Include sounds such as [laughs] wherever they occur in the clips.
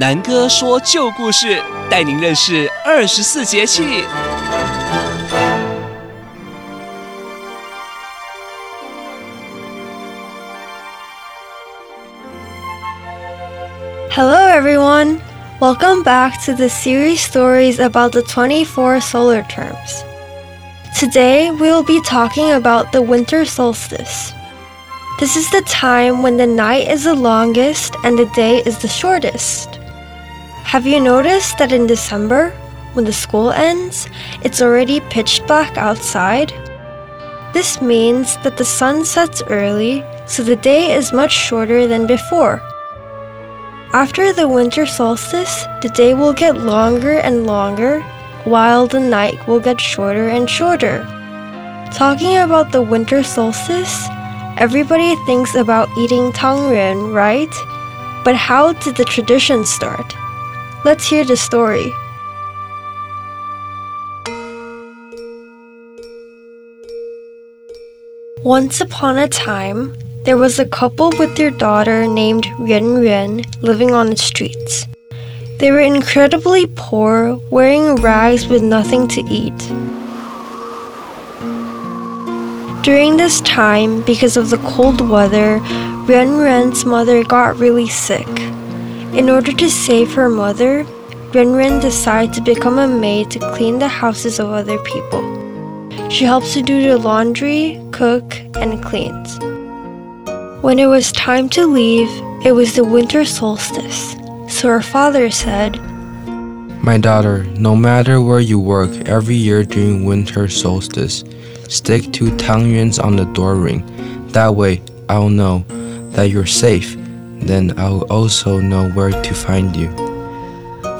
南哥说旧故事，带您认识二十四节气。Hello, everyone. Welcome back to the series stories about the 24 solar terms. Today, we will be talking about the winter solstice. This is the time when the night is the longest and the day is the shortest. Have you noticed that in December, when the school ends, it's already pitch black outside? This means that the sun sets early, so the day is much shorter than before. After the winter solstice, the day will get longer and longer, while the night will get shorter and shorter. Talking about the winter solstice, everybody thinks about eating tangyuan, right? But how did the tradition start? Let's hear the story. Once upon a time, there was a couple with their daughter named Yuan Yuan living on the streets. They were incredibly poor, wearing rags with nothing to eat. During this time, because of the cold weather, Yuan Yuan's mother got really sick. In order to save her mother, Yuan decides to become a maid to clean the houses of other people. She helps to do the laundry, cook, and cleans. When it was time to leave, it was the winter solstice. So her father said, My daughter, no matter where you work every year during winter solstice, stick two tangyuans on the door ring. That way, I'll know that you're safe. Then I'll also know where to find you.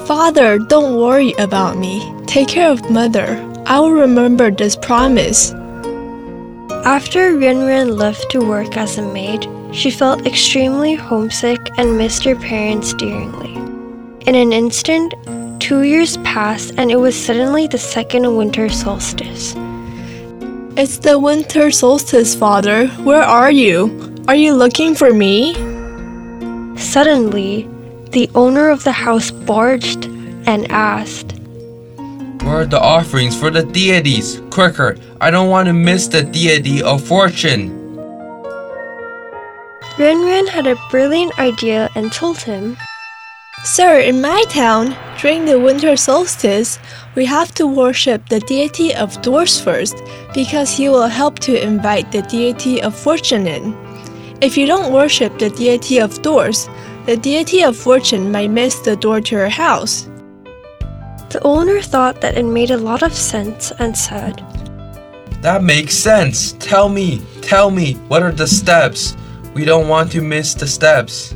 Father, don't worry about me. Take care of mother. I will remember this promise. After Yuan left to work as a maid, she felt extremely homesick and missed her parents dearly. In an instant, two years passed and it was suddenly the second winter solstice. It's the winter solstice, Father. Where are you? Are you looking for me? Suddenly, the owner of the house barged and asked, Where are the offerings for the deities? Quicker, I don't want to miss the deity of fortune. Yuan had a brilliant idea and told him, Sir, in my town, during the winter solstice, we have to worship the deity of doors first because he will help to invite the deity of fortune in. If you don't worship the deity of doors, the deity of fortune might miss the door to your house. The owner thought that it made a lot of sense and said, That makes sense. Tell me, tell me, what are the steps? We don't want to miss the steps.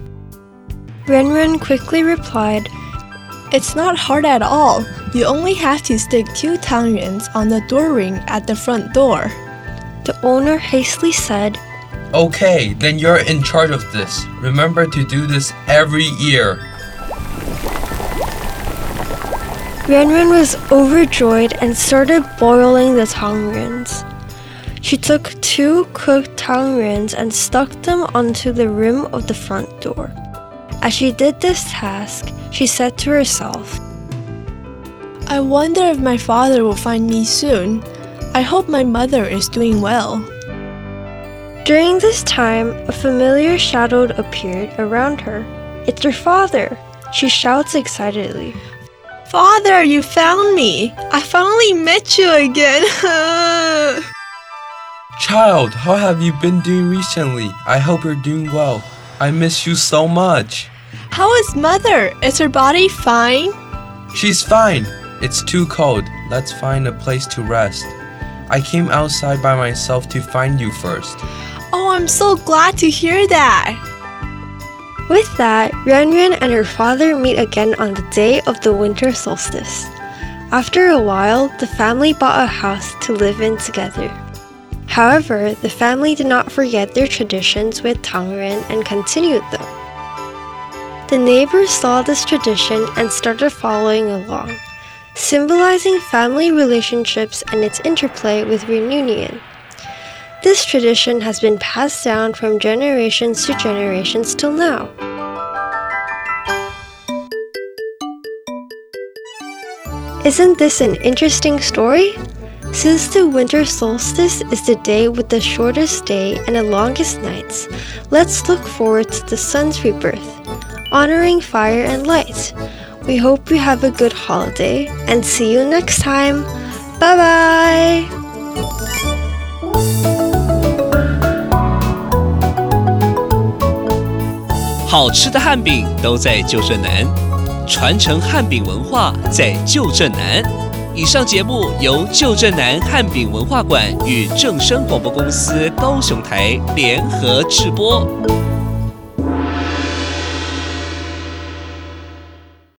Renren quickly replied, It's not hard at all. You only have to stick two tangyuans on the door ring at the front door. The owner hastily said, Okay, then you're in charge of this. Remember to do this every year. Yuan was overjoyed and started boiling the tangyuans. She took two cooked tangyuans and stuck them onto the rim of the front door. As she did this task, she said to herself, I wonder if my father will find me soon. I hope my mother is doing well. During this time, a familiar shadow appeared around her. It's your father, she shouts excitedly. Father, you found me! I finally met you again! [laughs] Child, how have you been doing recently? I hope you're doing well. I miss you so much. How is mother? Is her body fine? She's fine. It's too cold. Let's find a place to rest. I came outside by myself to find you first. I'm so glad to hear that. With that, Yuan Yuan and her father meet again on the day of the winter solstice. After a while, the family bought a house to live in together. However, the family did not forget their traditions with Tangyuan and continued them. The neighbors saw this tradition and started following along, symbolizing family relationships and its interplay with reunion. This tradition has been passed down from generations to generations till now. Isn't this an interesting story? Since the winter solstice is the day with the shortest day and the longest nights, let's look forward to the sun's rebirth, honoring fire and light. We hope you have a good holiday and see you next time. Bye bye! 好吃的汉饼都在旧镇南，传承汉饼文化在旧镇南。以上节目由旧镇南汉饼文化馆与正声广播公司高雄台联合制播。